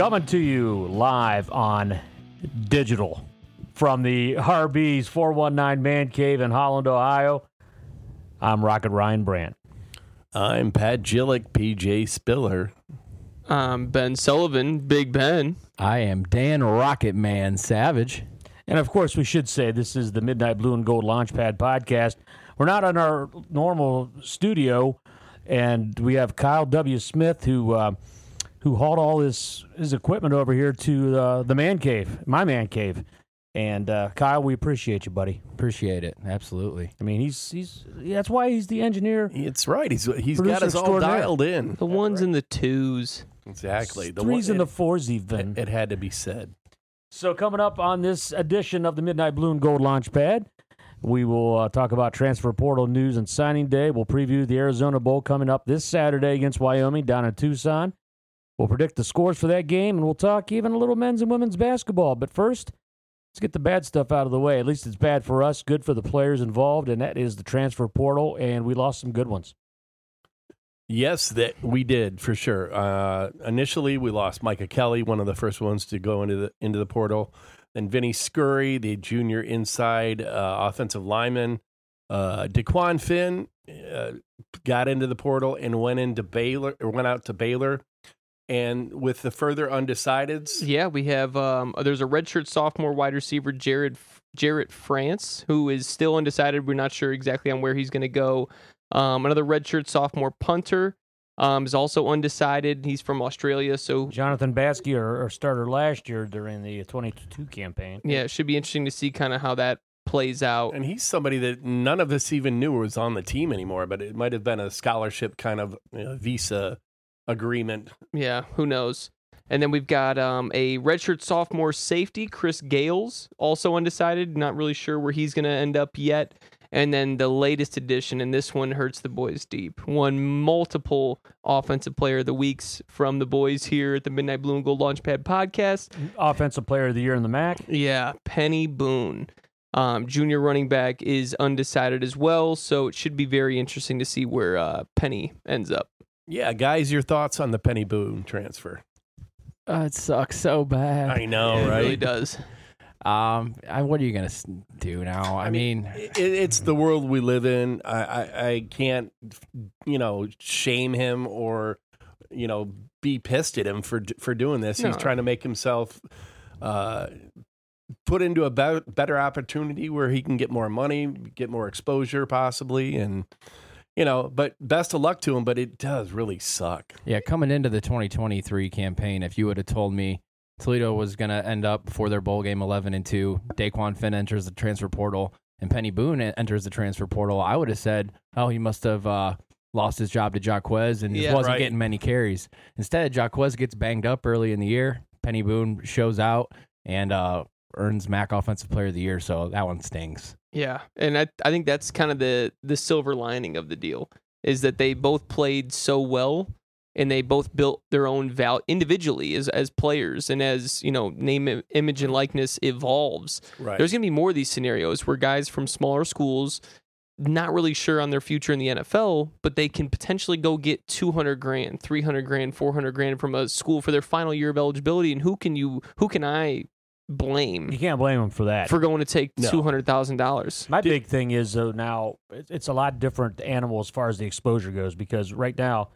Coming to you live on digital from the RB's 419 Man Cave in Holland, Ohio. I'm Rocket Ryan Brandt. I'm Pat Gillick, PJ Spiller. Um, Ben Sullivan, Big Ben. I am Dan Rocket Man Savage. And of course, we should say this is the Midnight Blue and Gold Launchpad podcast. We're not in our normal studio, and we have Kyle W. Smith who uh, who hauled all his his equipment over here to uh, the man cave, my man cave. And uh, Kyle, we appreciate you, buddy. Appreciate it. Absolutely. I mean, he's he's that's why he's the engineer. It's right. He's he's Producer got us all dialed in. The ones and the twos. Exactly. The threes one- and the fours even. it had to be said. So coming up on this edition of the Midnight Blue and Gold Launchpad, we will uh, talk about transfer portal news and signing day. We'll preview the Arizona Bowl coming up this Saturday against Wyoming down in Tucson. We'll predict the scores for that game, and we'll talk even a little men's and women's basketball. But first, let's get the bad stuff out of the way. At least it's bad for us, good for the players involved, and that is the transfer portal. And we lost some good ones. Yes, that we did for sure. Uh, initially, we lost Micah Kelly, one of the first ones to go into the into the portal. Then Vinny Scurry, the junior inside uh, offensive lineman. Uh, Dequan Finn uh, got into the portal and went into Baylor or went out to Baylor. And with the further undecideds, Yeah, we have. Um, there's a redshirt sophomore wide receiver, Jared Jarrett France, who is still undecided. We're not sure exactly on where he's going to go. Um, another redshirt sophomore punter um, is also undecided. He's from Australia, so Jonathan Baskey, our, our starter last year during the 22 campaign. yeah, it should be interesting to see kind of how that plays out. And he's somebody that none of us even knew was on the team anymore, but it might have been a scholarship kind of you know, visa agreement. Yeah, who knows? And then we've got um, a redshirt sophomore safety, Chris Gales, also undecided. Not really sure where he's going to end up yet. And then the latest addition, and this one hurts the boys deep. Won multiple offensive player of the weeks from the boys here at the Midnight Blue and Gold Launchpad podcast. Offensive Player of the Year in the MAC. Yeah, Peny Boone. Um, junior running back is undecided as well, so it should be very interesting to see where uh, Peny ends up. Yeah, guys, your thoughts on the Peny Boone transfer? Uh, it sucks so bad. I know, it right? really does. Um, I, what are you gonna do now? I, mean, it, it's the world we live in. I, I, I can't, you know, shame him or, you know, be pissed at him for for doing this. He's trying to make himself uh, put into a be- better opportunity where he can get more money, get more exposure, possibly, and you know. But best of luck to him. But it does really suck. yeah, coming into the 2023 campaign, if you would have told me Toledo was gonna end up for their bowl game 11 and two, Dequan Finn enters the transfer portal and Peny Boone enters the transfer portal, I would have said, oh, he must have. Uh, Lost his job to Jacquez and just Yeah. wasn't Right. getting many carries. Instead, Jacquez gets banged up early in the year. Peny Boone shows out and uh, earns MAC Offensive Player of the Year. So that one stings. Yeah, and I I think that's kind of the the silver lining of the deal is that they both played so well and they both built their own val individually as as players and as you know name image and likeness evolves. Right. There's going to be more of these scenarios where guys from smaller schools not really sure on their future in the NFL, but they can potentially go get 200 grand, 300 grand, 400 grand from a school for their final year of eligibility and who can you who can I blame You can't blame him for that. for going to take No. $200,000? My big thing is though now it- it's a lot different animal as far as the exposure goes because right now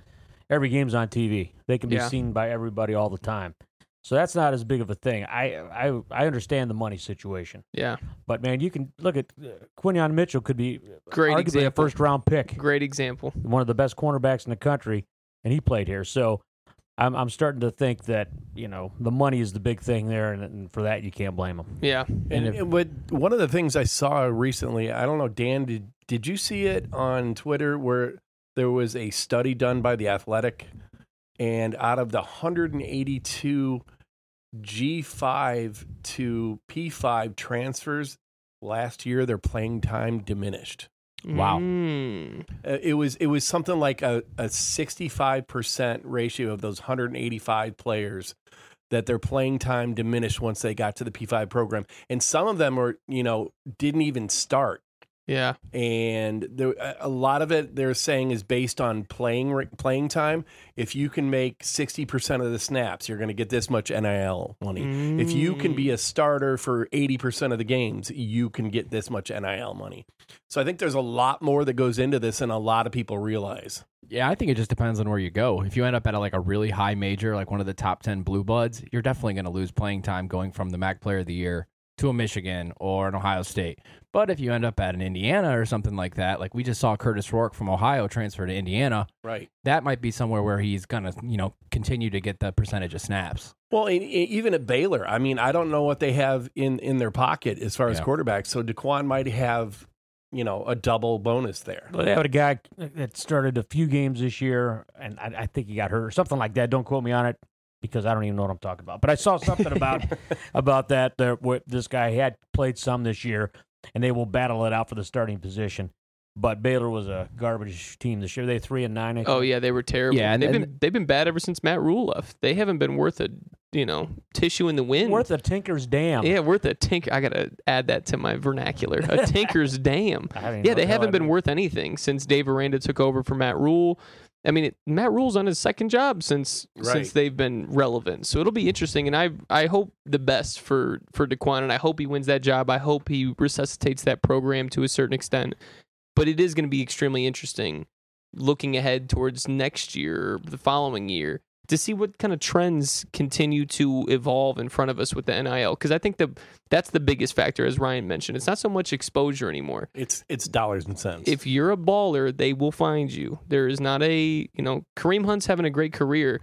every game's on TV. They can be Yeah. seen by everybody all the time. So that's not as big of a thing. I I I understand the money situation, Yeah. but man, you can look at uh, Quinyon Mitchell could be Great arguably a example. first round pick, Great example. one of the best cornerbacks in the country, and he played here. So I'm I'm starting to think that you know the money is the big thing there, and, and for that you can't blame them. Yeah. And, if- and one of the things I saw recently, I don't know, Dan, did did you see it on Twitter where there was a study done by the Athletic, and out of the 182 G5 to P5 transfers last year, their playing time diminished. Wow. Mm. Uh, it was it was something like a, a 65% ratio of those 185 players that their playing time diminished once they got to the P5 program. And some of them were, you know, didn't even start Yeah. and there, a- a lot of it they're saying is based on playing playing time. If you can make sixty percent of the snaps, you're going to get this much NIL money. If you can be a starter for eighty percent of the games, you can get this much NIL money. So I think there's a lot more that goes into this, and a lot of people realize. Yeah, I think it just depends on where you go. If you end up at a, like a really high major, like one of the top 10 blue bloods, you're definitely going to lose playing time going from the MAC player of the year to a Michigan or an Ohio State. But if you end up at an Indiana or something like that, like we just saw Kurtis Rourke from Ohio transfer to Indiana, Right. that might be somewhere where he's going to, you know, continue to get the percentage of snaps. Well, and, and even at Baylor, I mean, I don't know what they have in in their pocket as far as quarterbacks. So Dequan might have, you know, a double bonus there. Well, they have a guy that started a few games this year, and I, I think he got hurt or something like that. Don't quote me on it because I don't even know what I'm talking about. But I saw something about about that. There, where this guy had played some this year, and they will battle it out for the starting position. But Baylor was a garbage team this year. They three and nine. I oh, think. Oh yeah, they were terrible. Yeah, and- they've and- been they've been bad ever since Matt Rhule left. They haven't been worth a you know tissue in the wind. worth a tinker's dam. yeah, worth a tinker. I gotta add that to my vernacular. A tinker's dam. I don't even Yeah, they what the hell haven't been worth anything since Dave Aranda took over for Matt Rhule. I mean, it, Matt Rhule's on his second job since Right. since they've been relevant. So it'll be interesting, and I I hope the best for for Dequan, and I hope he wins that job. I hope he resuscitates that program to a certain extent. But it is going to be extremely interesting looking ahead towards next year, the following year, to see what kind of trends continue to evolve in front of us with the NIL. Because I think the that's the biggest factor, as Ryan mentioned. It's not so much exposure anymore It's it's dollars and cents. if you're a baller, they will find you. There is not a, you know, Kareem Hunt's having a great career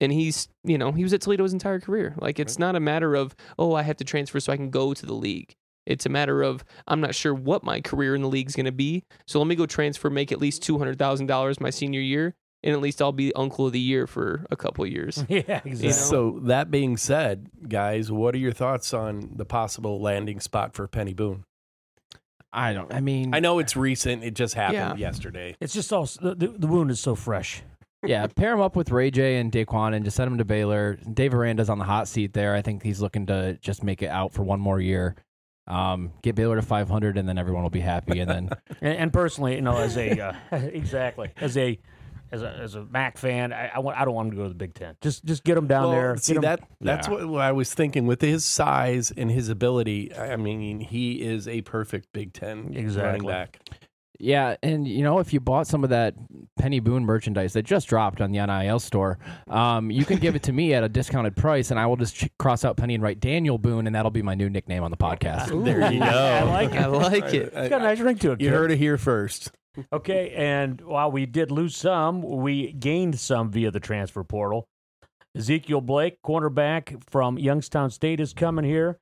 and he's, you know, he was at Toledo his entire career. Like it's not a matter of, oh, I have to transfer so I can go to the league. It's a matter of I'm not sure what my career in the league's going to be. So let me go transfer, make at least $200,000 my senior year, and at least I'll be uncle of the year for a couple of years. Yeah, exactly. know? So that being said, guys, what are your thoughts on the possible landing spot for Peny Boone? I don't, I mean, I know it's recent; it just happened Yeah. yesterday. It's just all the, the, the wound is so fresh. yeah, pair him up with Ray J and Dequan and just send him to Baylor. Dave Aranda's on the hot seat there. I think he's looking to just make it out for one more year. Um, get Baylor to 500, and then everyone will be happy. And then, And, and personally, you know, as a uh, exactly as a as a as a Mac fan, I, I want I don't want him to go to the Big Ten. Just just get him down Well, there. See that that's Yeah. what, what I was thinking with his size and his ability. I mean, he is a perfect Big Ten running back. yeah, and you know, if you bought some of that Peny Boone merchandise that just dropped on the NIL store, um, you can give it to me at a discounted price, and I will just ch- cross out Peny and write Daniel Boone, and that'll be my new nickname on the podcast. There you go. I like it. I like it. It's got a nice ring to it. You kid. heard it here first. Okay, and while we did lose some, we gained some via the transfer portal. Ezekiel Blake, cornerback from Youngstown State, is coming here.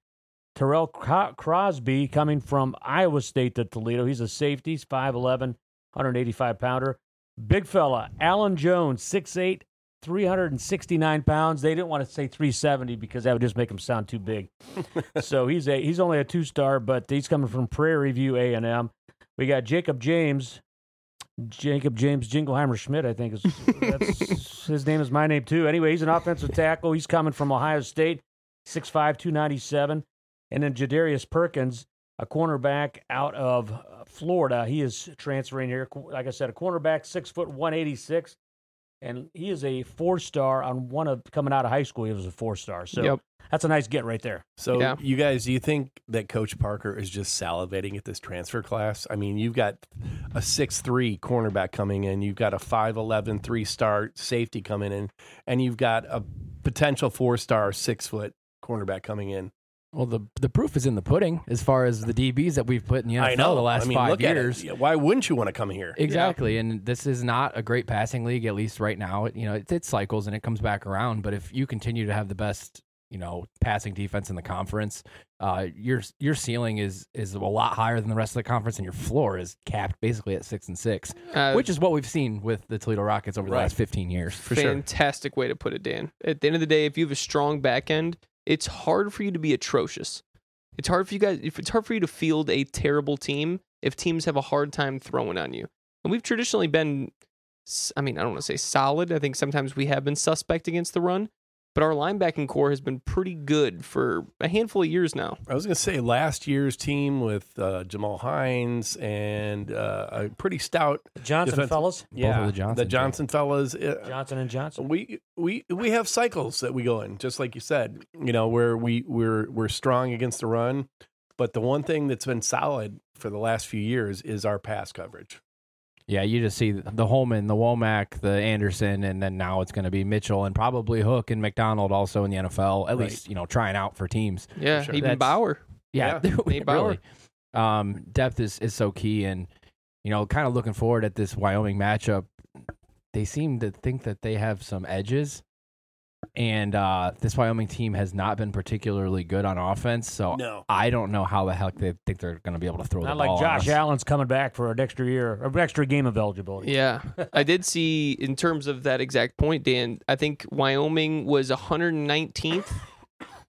Terrell Crosby coming from Iowa State to Toledo. He's a safety, he's 5'11, 185 pounder. Big fella, Alan Jones, 6'8, 369 pounds. They didn't want to say 370 because that would just make him sound too big. so he's a he's only a two star, but he's coming from Prairie View A and M. We got Jacob James, Jacob James Jingleheimer Schmidt. I think is that's his name is my name too. Anyway, he's an offensive tackle. He's coming from Ohio State, 6'5", 297. and then Jadarius Perkins, a cornerback out of Florida. He is transferring here. Like I said, a cornerback, six foot one eighty six. And he is a four star on one of coming out of high school. He was a four star. So Yep. that's a nice get right there. So, Yeah. you guys, do you think that Coach Parker is just salivating at this transfer class? I mean, you've got a six-three cornerback coming in, you've got a 5'11 three star safety coming in, and you've got a potential four star six foot cornerback coming in. Well, the the proof is in the pudding as far as the DBs that we've put in the NFL I know. the last I mean, five look years. At it. Why wouldn't you want to come here? Exactly, and this is not a great passing league, at least right now. It, you know, it, it cycles and it comes back around. But if you continue to have the best, you know, passing defense in the conference, uh, your your ceiling is is a lot higher than the rest of the conference, and your floor is capped basically at six and six, Uh, which is what we've seen with the Toledo Rockets over the last fifteen years. For sure. Fantastic way to put it, Dan. At the end of the day, if you have a strong back end, it's hard for you to be atrocious. It's hard for you guys. If it's hard for you to field a terrible team, if teams have a hard time throwing on you, and we've traditionally been I mean, I don't want to say solid. I think sometimes we have been suspect against the run, but our linebacking core has been pretty good for a handful of years now. I was going to say last year's team with uh, Jamal Hines and uh, a pretty stout Johnson defensive- fellas, yeah, of the Johnson the Johnson fellas. uh, Johnson and Johnson. we we we have cycles that we go in, just like you said. You know, where we we're we're strong against the run, but the one thing that's been solid for the last few years is our pass coverage. Yeah, you just see the Holman, the Womack, the Anderson, and then now it's going to be Mitchell and probably Hook and McDonald also in the NFL. At Right. least you know trying out for teams. Yeah, sure. even That's- Bauer. Yeah, Nate Bauer. really. Um, depth is, is so key, and you know, kind of looking forward at this Wyoming matchup. They seem to think that they have some edges, and uh, this Wyoming team has not been particularly good on offense. So No, I don't know how the heck they think they're going to be able to throw Not the like ball. on Josh. Allen's coming back for an extra year, an extra game of eligibility. Yeah, I did see in terms of that exact point, Dan. I think Wyoming was 119th,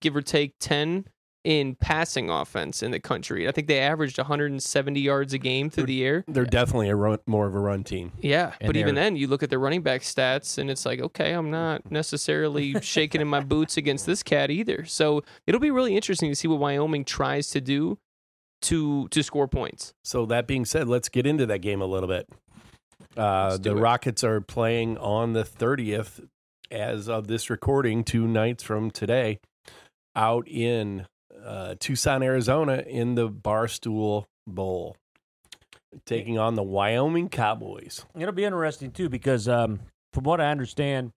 give or take 10 in passing offense in the country. I think they averaged 170 yards a game through the air. they're definitely a run, more of a run team. Yeah, And but even then, you look at their running back stats, and it's like, okay, I'm not necessarily shaking in my boots against this cat either. So it'll be really interesting to see what Wyoming tries to do to to score points. So that being said, let's get into that game a little bit. Uh, the it. Rockets are playing on the 30th, as of this recording, two nights from today, out in uh, Tucson, Arizona, in the Barstool Bowl, taking on the Wyoming Cowboys. It'll be interesting too because, um, from what I understand,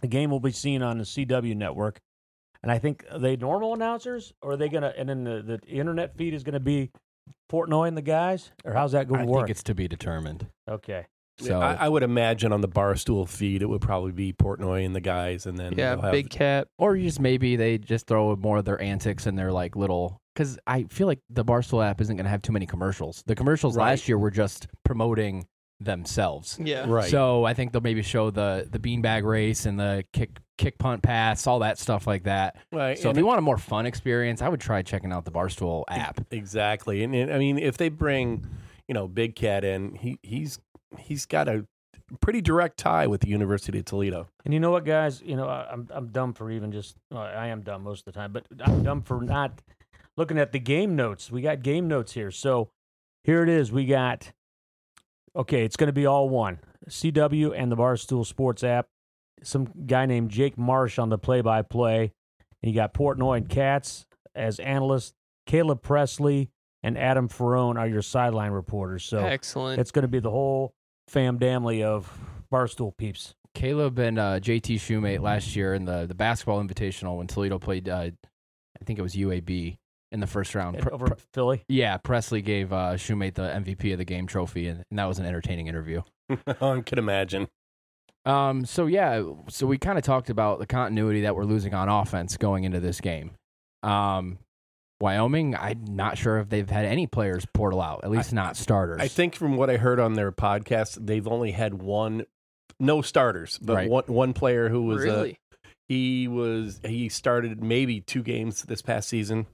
the game will be seen on the CW network, and I think are they normal announcers, or are they gonna? And then the, the internet feed is gonna be Portnoy and the guys, or how's that going to work? think it's to be determined. okay, So I, I would imagine on the Barstool feed, it would probably be Portnoy and the guys, and then Yeah, have- big cat. Or you just maybe they just throw more of their antics and their like little. Because I feel like the Barstool app isn't going to have too many commercials. The commercials Right. last year were just promoting themselves. Yeah, right. So I think they'll maybe show the the beanbag race and the kick kick punt pass, all that stuff like that. right. So and if you want a more fun experience, I would try checking out the Barstool app. Exactly, and, and I mean, if they bring, you know, Big Cat in, he he's he's got a pretty direct tie with the University of Toledo. and you know what, guys? You know I, I'm I'm dumb for even just well, I am dumb most of the time, but I'm dumb for not looking at the game notes. We got game notes here, so here it is. We got okay. It's going to be all one CW and the Barstool Sports app. Some guy named Jake Marsh on the play-by-play, and you got Portnoy and Katz as analysts. Caleb Pressley and Adam Ferrone are your sideline reporters. So excellent. it's going to be the whole fam damly of Barstool peeps. Caleb and uh, JT Shumate last year in the the basketball invitational when Toledo played, uh, I think it was UAB in the first round. Pre- over Pre- Philly. yeah, Pressley gave uh, Shumate the MVP of the game trophy, and, and that was an entertaining interview. I can imagine. Um, so yeah, so we kind of talked about the continuity that we're losing on offense going into this game. Um, Wyoming, I'm not sure if they've had any players portal out, at least not starters. I think from what I heard on their podcast, they've only had one, no starters, but Right. one one player who was really? uh, he was he started maybe two games this past season,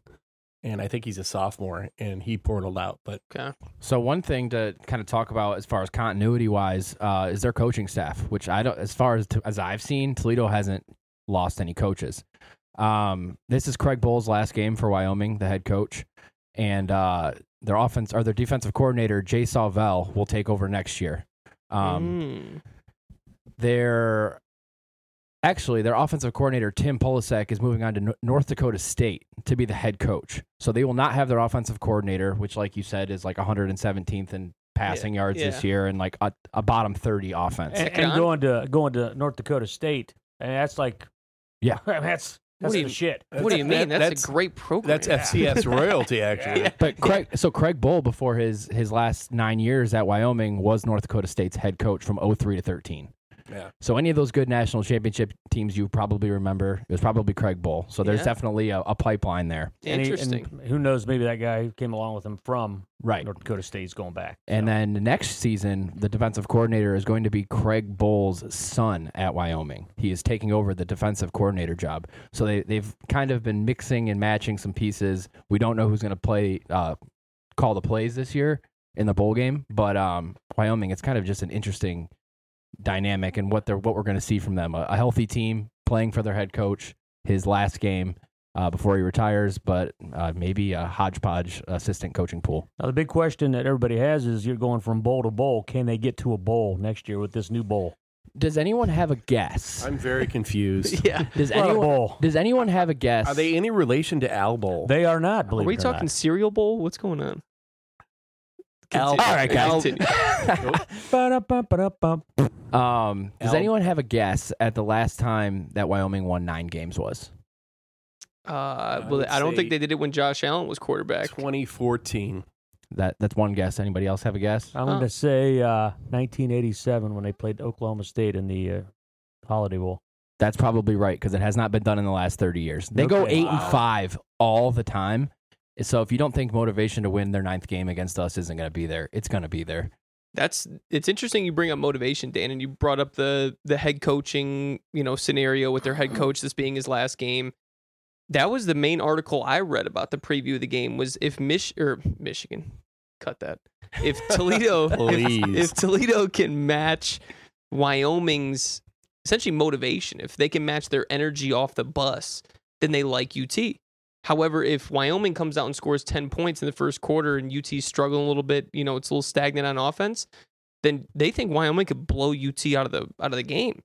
and I think he's a sophomore, and he portaled out. But okay. So one thing to kind of talk about as far as continuity wise uh, is their coaching staff, which I don't, as far as as I've seen, Toledo hasn't lost any coaches. Um, this is Craig Bohl's last game for Wyoming, the head coach, and uh, their offense or their defensive coordinator Jay Sawvel will take over next year. Um, Mm. their actually their offensive coordinator Tim Polasek is moving on to N- North Dakota State to be the head coach. So they will not have their offensive coordinator, which, like you said, is like 117th in passing yards this year and like a, a bottom 30 offense. And, and going to going to North Dakota State, and that's like, Yeah. that's What do you- shit. What do you mean? that- That's, a great program. That's FCS royalty, actually. but Craig, so Craig Bohl before his his last nine years at Wyoming was North Dakota State's head coach from 03 to 13. Yeah. So any of those good national championship teams you probably remember, it was probably Craig Bohl. So there's Yeah. definitely a, a pipeline there. And he- Interesting. and who knows? Maybe that guy came along with him from Right. North Dakota State is going back. And So, then next season, the defensive coordinator is going to be Craig Bohl's son at Wyoming. He is taking over the defensive coordinator job. So they, they've kind of been mixing and matching some pieces. We don't know who's going to play, uh, call the plays this year in the bowl game, but um, Wyoming, it's kind of just an interesting dynamic and what they're what we're going to see from them. A, a healthy team, playing for their head coach his last game uh, before he retires, but uh, maybe a hodgepodge assistant coaching pool. Now, the big question that everybody has is you're going from bowl to bowl. Can they get to a bowl next year with this new bowl? Does anyone have a guess? I'm very confused. Yeah. Does anyone bowl. does anyone have a guess? Are they any relation to Al Bohl? They are not, Are we it or talking not. cereal bowl? What's going on? Al- All right, guys. Continue. Ba-da-bum-ba-da-bum. um, does Al- anyone have a guess at the last time that Wyoming won nine games was? Uh, I well, would I don't say- think they did it when Josh Allen was quarterback. 2014. That that's one guess. Anybody else have a guess? I'm going to say uh, 1987 when they played Oklahoma State in the uh, Holiday Bowl. That's probably right because it has not been done in the last 30 years. They go eight Wow. and five all the time. So if you don't think motivation to win their ninth game against us isn't going to be there, it's going to be there. That's it's interesting you bring up motivation, Dan, and you brought up the the head coaching you know scenario with their head mm-hmm. coach this being his last game. That was the main article I read about the preview of the game was if Mich or Michigan, cut that. If Toledo, if, if Toledo can match Wyoming's essentially motivation, if they can match their energy off the bus, then they like UT. However, if Wyoming comes out and scores 10 points in the first quarter and UT's struggling a little bit, you know, it's a little stagnant on offense, then they think Wyoming could blow UT out of the out of the game.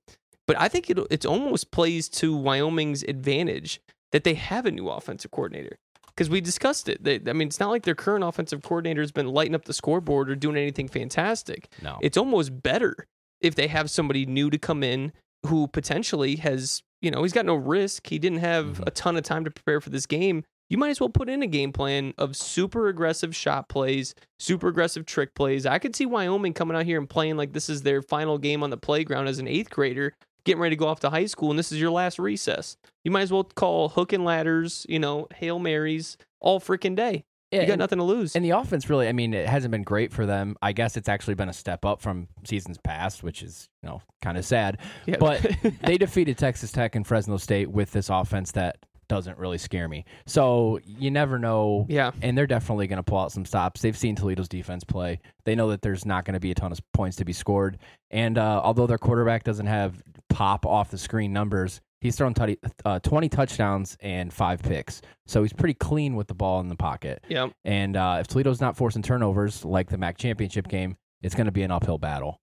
But I think it it's almost plays to Wyoming's advantage that they have a new offensive coordinator. Because we discussed it. They, I mean, it's not like their current offensive coordinator has been lighting up the scoreboard or doing anything fantastic No. it's almost better if they have somebody new to come in who potentially has, you know, he's got no risk. He didn't have Mhm. a ton of time to prepare for this game. You might as well put in a game plan of super aggressive shot plays, super aggressive trick plays. I could see Wyoming coming out here and playing like this is their final game on the playground as an eighth grader, getting ready to go off to high school, and this is your last recess. You might as well call hook and ladders, you know, Hail Marys all freaking day. Yeah, You got and- nothing to lose. And the offense really, I mean, it hasn't been great for them. I guess it's actually been a step up from seasons past, which is, you know, kind of sad. Yeah. But they defeated Texas Tech and Fresno State with this offense that doesn't really scare me. So you never know. yeah. And they're definitely going to pull out some stops. They've seen Toledo's defense play. They know that there's not going to be a ton of points to be scored. And uh, although their quarterback doesn't have pop off the screen numbers, he's thrown tutty- uh, 20 touchdowns and five picks. So he's pretty clean with the ball in the pocket. Yeah. And uh, if Toledo's not forcing turnovers like the MAC championship game, it's going to be an uphill battle.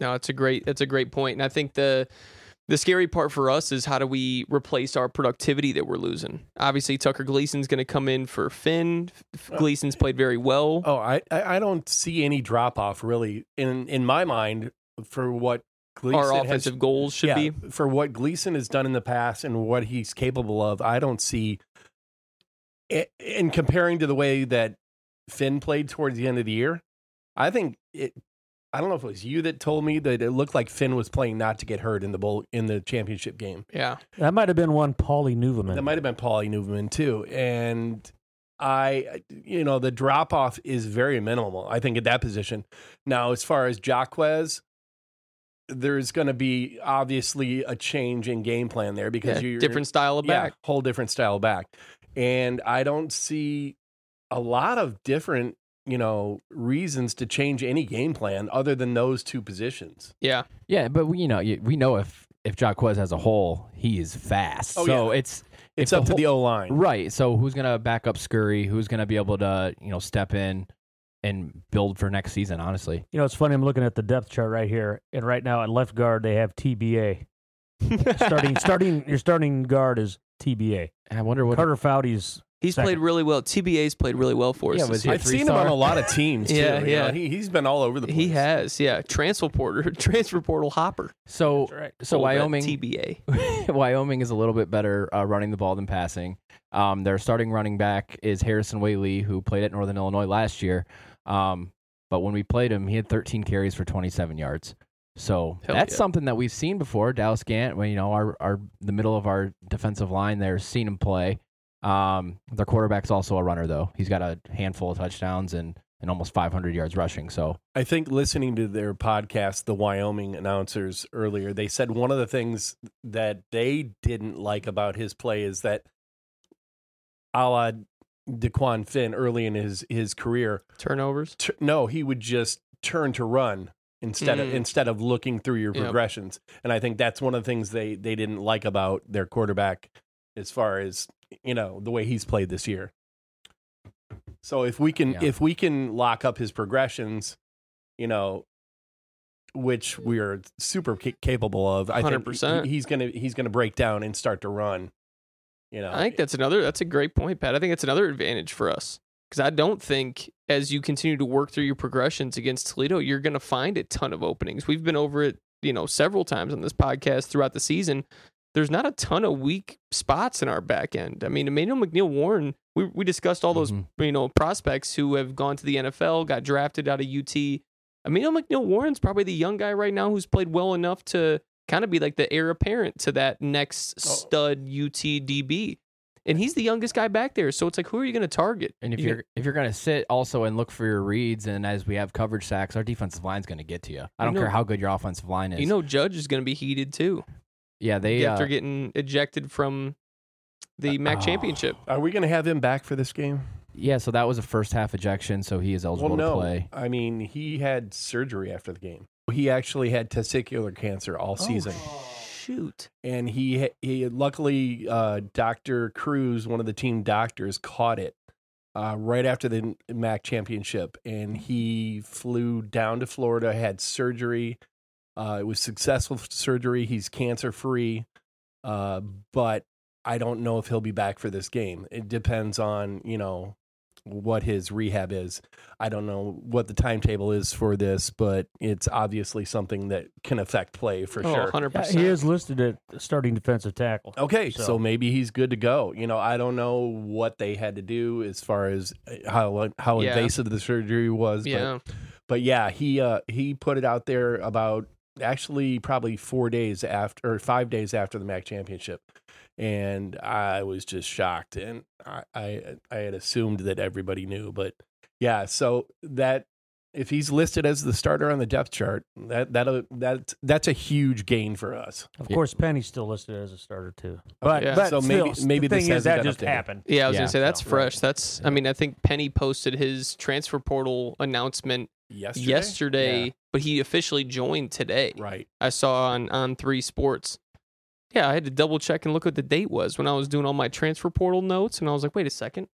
No, it's a great that's a great point. And I think the the scary part for us is how do we replace our productivity that we're losing? Obviously, Tucker Gleason's going to come in for Finn. Gleason's played very well. Oh, I, I I don't see any drop off really in in my mind for what Gleason our has- offensive goals should yeah, be. for what Gleason has done in the past and what he's capable of. I don't see i- in comparing to the way that Finn played towards the end of the year. I think it. I don't know if it was you that told me that it looked like Finn was playing not to get hurt in the bowl in the championship game. Yeah. That might have been one Paulie Newman. That might have been Paulie Newman too. And I, you know, the drop off is very minimal, I think, at that position. Now, as far as Jacquez, there's going to be obviously a change in game plan there because Yeah, you're different style of yeah, back. whole different style back. And I don't see a lot of different, you know, reasons to change any game plan other than those two positions. Yeah. Yeah, but we, you know, we know if if Jacquez has a hole, he is fast. Oh, so yeah. it's It's if up to whole- the O line. right. So who's gonna back up Scurry? Who's gonna be able to you know step in and build for next season? Honestly, You know, it's funny. I'm looking at the depth chart right here, and right now at left guard they have TBA. starting, starting, your starting guard is TBA. I wonder what. Carter Fowdy's. He's Second. played really well. TBA's played really well for us. Yeah, this was he year. a I've seen him on a lot of teams. Too, Yeah, you yeah. know. He, he's been all over the place. He has, yeah. Transfer portal, transfer portal hopper. so right. so Full Wyoming. TBA. Wyoming is a little bit better uh, running the ball than passing. Um, their starting running back is Harrison Waylee, who played at Northern Illinois last year. Um, but when we played him, he had 13 carries for 27 yards. So Hell that's yeah. something that we've seen before. Dallas Gant, when you know our our the middle of our defensive line, there, seen him play. Um, their quarterback's also a runner though. He's got a handful of touchdowns and and almost 500 yards rushing. So I think listening to their podcast, the Wyoming announcers earlier, they said one of the things that they didn't like about his play is that a la Dequan Finn early in his, his career, Turnovers. no, he would just turn to run instead of Mm. instead of looking through your Yep. progressions. And I think that's one of the things they they didn't like about their quarterback as far as you know the way he's played this year. So if we can Yeah. if we can lock up his progressions, you know, which we are super capable of, I think 100%. he- he's gonna he's gonna break down and start to run. You know, I think that's another. That's a great point, Pat. I think it's another advantage for us because I don't think as you continue to work through your progressions against Toledo, you're going to find a ton of openings. We've been over it, you know, several times on this podcast throughout the season. There's not a ton of weak spots in our back end. I mean, Emmanuel McNeil Warren. We we discussed all those Mhm. you know prospects who have gone to the NFL, got drafted out of UT. Emmanuel McNeil Warren's probably the young guy right now who's played well enough to kind of be like the heir apparent to that next Oh. stud UTDB. And he's the youngest guy back there, so it's like, who are you going to target? And if You- you're if you're gonna sit also and look for your reads, and as we have coverage sacks, our defensive line's gonna get to you. I don't know- care how good your offensive line is. you know, Judge is going to be heated too yeah, they after uh, getting ejected from the MAC oh. championship. Are we going to have him back for this game? yeah. So that was a first half ejection, so he is eligible well, no. to play. I mean, he had surgery after the game. He actually had testicular cancer all season, Oh, Shoot. and he he luckily uh, Doctor Cruz, one of the team doctors, caught it uh, right after the MAC championship, and he flew down to Florida, had surgery. Uh, it was successful surgery. He's cancer free, uh, but I don't know if he'll be back for this game. It depends on you know what his rehab is. I don't know what the timetable is for this, but it's obviously something that can affect play for oh, sure. 100%. Yeah, he is listed at starting defensive tackle. Okay, so. So- maybe he's good to go. You know, I don't know what they had to do as far as uh, how how Yeah. invasive the surgery was, Yeah. but but yeah, he uh he put it out there about actually probably 4 days after or 5 days after the MAC championship. And I was just shocked and I I, I had assumed that everybody knew, but yeah, so that if he's listed as the starter on the depth chart, that that that that's a huge gain for us. Of Yeah. course, Peny's still listed as a starter too. But, Yeah. but So maybe- still, maybe the this thing is that just updated. happened. Yeah, I was Yeah. going to say that's So, fresh. right. That's, I mean, I think Peny posted his transfer portal announcement Yesterday. yesterday, but he officially joined today. Right. I saw on on Three Sports. Yeah, I had to double check and look what the date was when I was doing all my transfer portal notes, and I was like, wait a second,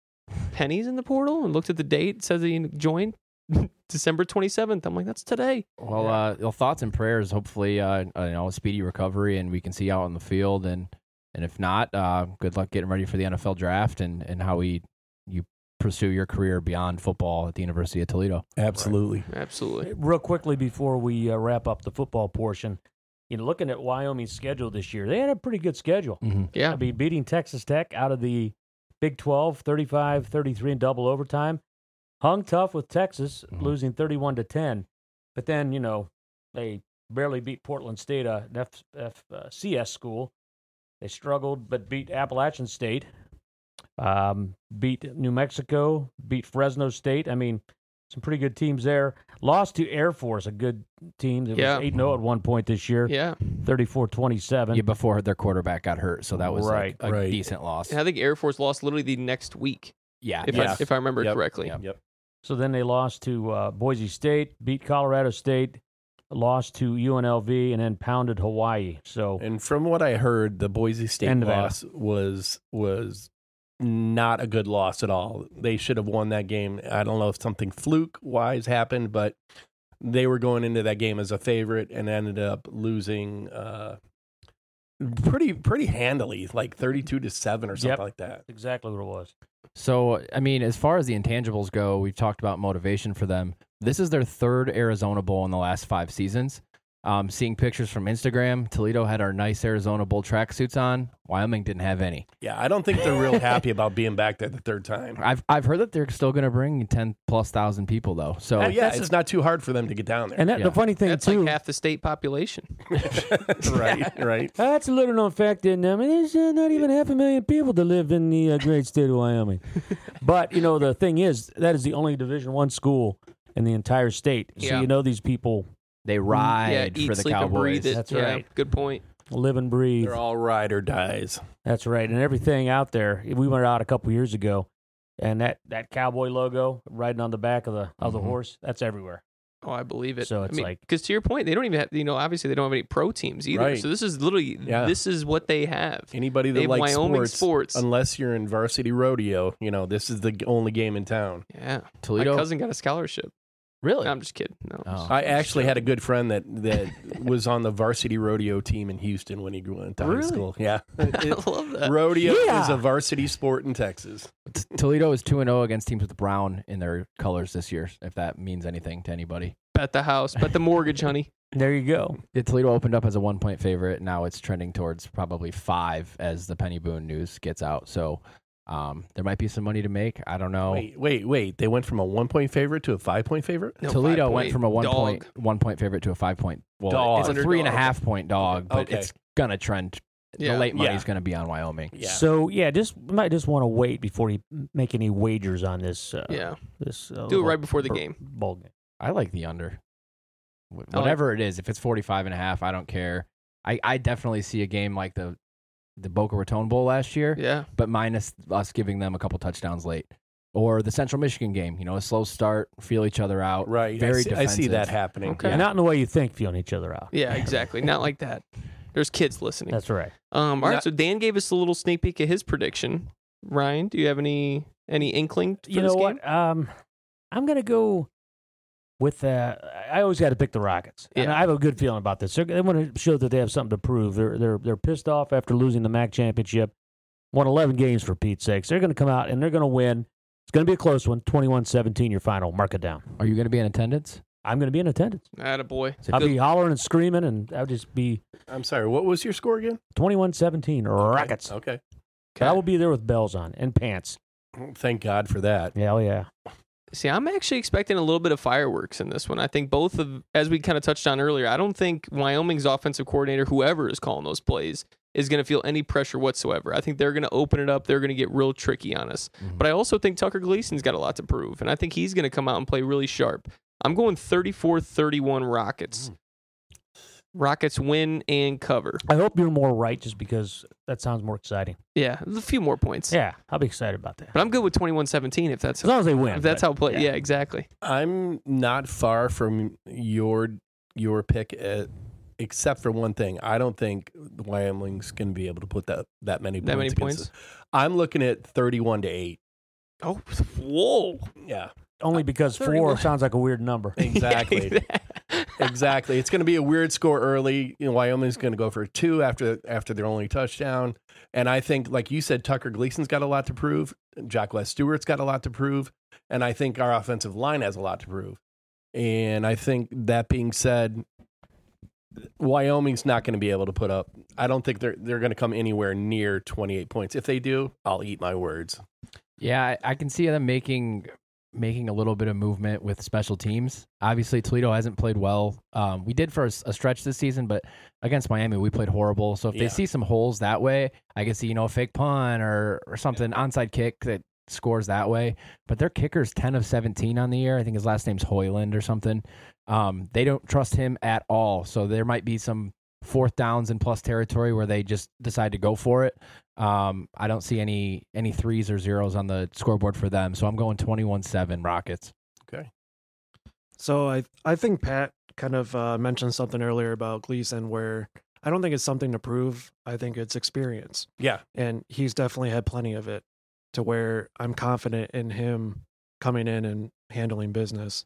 Peny's in the portal, and looked at the date. It says he joined December twenty seventh. I'm like, that's today. Well, uh, well, thoughts and prayers. Hopefully, uh, uh, you know, a speedy recovery, and we can see you out on the field. And and if not, uh, good luck getting ready for the NFL draft and and how we you pursue your career beyond football at the University of Toledo. Absolutely. Absolutely. Real quickly before we uh, wrap up the football portion, you know, looking at Wyoming's schedule this year, they had a pretty good schedule. Mm-hmm. Yeah. I mean, beating Texas Tech out of the Big 12, 35 33 in double overtime. Hung tough with Texas, Mhm. losing 31 to 10. But then, you know, they barely beat Portland State, a F, F, uh, CS school. They struggled, but beat Appalachian State, um, beat New Mexico, beat Fresno State. I mean, some pretty good teams there. Lost to Air Force, a good team that Yeah. was 8 0 at one point this year, Yeah. 34 27. Yeah, before their quarterback got hurt, so that was like, Right, a right. decent loss. And I think Air Force lost literally the next week, Yeah, if Yeah. I if I remember Yep. correctly. Yep. Yep. So then they lost to uh, Boise State, beat Colorado State, lost to UNLV, and then pounded Hawaii. So And from what I heard, the Boise State And Nevada. loss was was not a good loss at all. They should have won that game. I don't know if something fluke wise happened, but they were going into that game as a favorite and ended up losing uh, pretty pretty handily, like thirty two to seven or something Yep. like that. exactly what it was. So, I mean, as far as the intangibles go, we've talked about motivation for them. This is their third Arizona Bowl in the last five seasons. Um, seeing pictures from Instagram, Toledo had our nice Arizona Bowl tracksuits on. Wyoming didn't have any. Yeah, I don't think they're real happy about being back there the third time. I've I've heard that they're still going to bring ten plus thousand people though. So Oh yeah, it's a- not too hard for them to get down there. And that, Yeah. the funny thing That's too, like half the state population. right, right. that's a little known fact in I mean, there's uh, not even half a million people that live in the uh, great state of Wyoming. but you know, the thing is, that is the only Division One school in the entire state. So Yeah. you know, these people they ride yeah, for the sleep, Cowboys. and breathe it. That's yeah, right. Good point. live and breathe. They're all ride or dies. That's right, and everything out there. We went out a couple years ago, and that that cowboy logo riding on the back of the of the Mhm. horse. That's everywhere. Oh, I believe it. So it's I mean, like- because to your point, they don't even have, you know, obviously they don't have any pro teams either. Right. So this is literally, Yeah. this is what they have. Anybody They that have likes Wyoming sports, sports. unless you're in varsity rodeo, you know this is the only game in town. Yeah. Toledo. My cousin got a scholarship. Really? No, I'm just kidding. No. Oh. I actually had a good friend that that was on the varsity rodeo team in Houston when he went to high Really? school. Yeah, I love that. rodeo Yeah. is a varsity sport in Texas. Toledo is two and zero against teams with brown in their colors this year. If that means anything to anybody. Bet the house, bet the mortgage, honey. There you go. Yeah, Toledo opened up as a one point favorite. Now it's trending towards probably five as the Peny Boone news gets out. So um, there might be some money to make. I don't know. Wait, wait, wait! They went from a one point favorite to a five point favorite. No, Toledo five went point from a one dog. point one point favorite to a five point. Well, Dog. it's a three and a Underdog. half point dog, but Okay. it's gonna trend. Yeah. The late money's Yeah. gonna be on Wyoming. Yeah. So yeah, just might just want to wait before you make any wagers on this. Uh, Yeah. This uh, Do it right before the bur- game. bowl game. I like the under. Wh- I like- Whatever it is, if it's 45 and a half, I don't care. I, I definitely see a game like the the Boca Raton Bowl last year, Yeah. but minus us giving them a couple touchdowns late. Or the Central Michigan game, you know, a slow start, feel each other out. Right, Very I see, I see that happening. Okay. And not in the way you think, feeling each other out. Yeah, exactly. Not like that. There's kids listening. That's right. Um, all right, Not- so Dan gave us a little sneak peek of his prediction. Ryan, do you have any any inkling for you this know game? what? Um, I'm gonna go with. Uh, I always got to pick the Rockets, and I have a good feeling about this. They're, they want to show that they have something to prove. They're they're they're pissed off after losing the MAC championship. Won 11 games for Pete's sakes. They're going to come out and they're going to win. It's going to be a close one. 21-17 your final. Mark it down. Are you going to be in attendance? I'm going to be in attendance. Atta boy. Is it I'll good? be hollering and screaming, and I'll just be I'm sorry. What was your score again? 21-17 Rockets. Okay. But I will be there with bells on and pants. Thank God for that. Yeah, oh yeah. See, I'm actually expecting a little bit of fireworks in this one. I think both of, as we kind of touched on earlier, I don't think Wyoming's offensive coordinator, whoever is calling those plays, is going to feel any pressure whatsoever. I think they're going to open it up. They're going to get real tricky on us. Mhm. But I also think Tucker Gleason's got a lot to prove, and I think he's going to come out and play really sharp. I'm going 34 31 Rockets. Rockets win and cover. I hope you're more right, just because that sounds more exciting. Yeah, a few more points. Yeah, I'll be excited about that. But I'm good with 21 17 if that's As long as they win. if that's how play. Yeah. exactly. I'm not far from your your pick, uh except for one thing. I don't think Wyoming's going to be able to put that that many That many points. points? us. I'm looking at 31 to eight. Oh, whoa. Yeah, Only because 31. four sounds like a weird number. exactly. exactly. It's going to be a weird score early. You know, Wyoming's going to go for a two after after their only touchdown, and I think, like you said, Tucker Gleason's got a lot to prove. Jacquez Stuart's got a lot to prove, and I think our offensive line has a lot to prove. And I think that being said, Wyoming's not going to be able to put up. I don't think they're they're going to come anywhere near 28 points. If they do, I'll eat my words. Yeah, I, I can see them making making a little bit of movement with special teams. Obviously, Toledo hasn't played well. Um, we did for a stretch this season, but against Miami, we played horrible. So if Yeah. they see some holes that way, I can see you know a fake punt or or something onside kick that scores that way. But their kicker's ten of seventeen on the year. I think his last name's Hoyland or something. Um, they don't trust him at all. So there might be some fourth downs in plus territory where they just decide to go for it. Um, I don't see any any threes or zeros on the scoreboard for them, so I'm going 21-7 Rockets. Okay. So I I think Pat kind of uh, mentioned something earlier about Gleason where I don't think it's something to prove. I think it's experience, Yeah, and he's definitely had plenty of it to where I'm confident in him coming in and handling business.